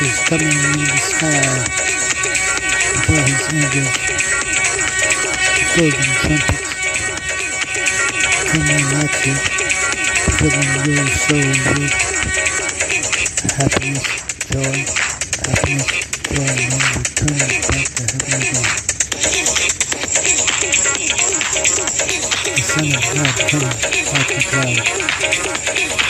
coming in the sky. For his angels. Golden trumpets coming at you, filling your soul with happiness, joy, happiness, joy, and returning back to heaven again. The Son of God comes like a cloud.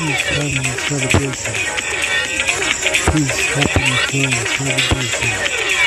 peace, harmony, celebration. Peace, happiness, joy, celebration.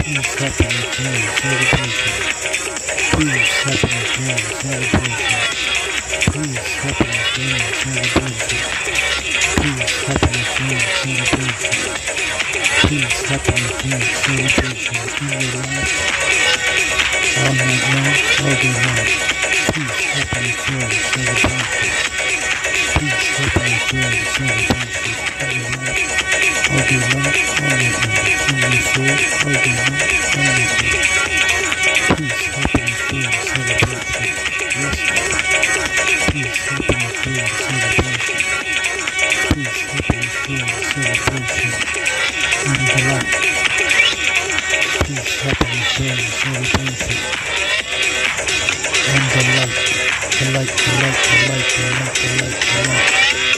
Peace, happiness, joy, celebration. Peace, happiness, joy, celebration. Peace, happiness, joy, celebration. Peace, happiness, joy, celebration. Peace, happiness, joy, celebration in your life. All night long, all day long. Peace, happiness, joy, celebration. The light, the light, the light, the light, the light, the light,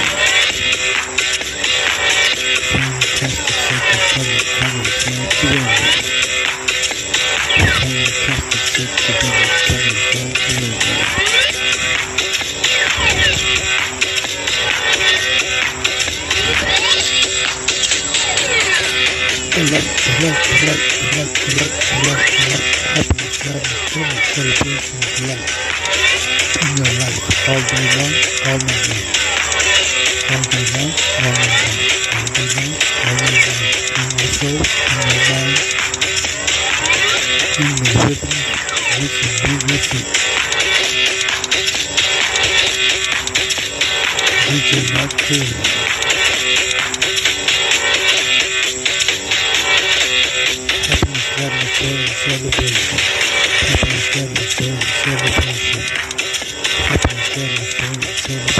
the light, celebration. Celebration. Celebration. Celebration. Celebration.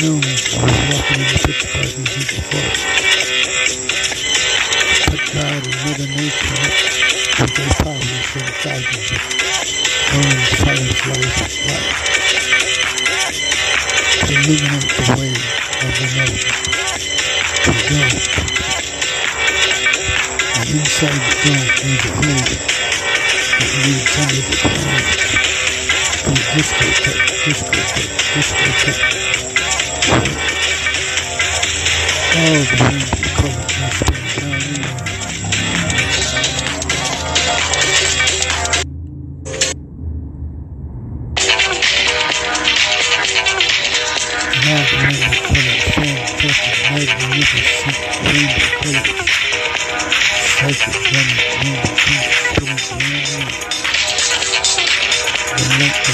Gnome walking in the pitch dark and deep and thousands of orange fireflies of light, illuminate the way of the night to God. And inside the dome is a hole that leads under the to a discotheque, discotheque, discotheque. All the rainbow colors must be down in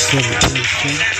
celebration.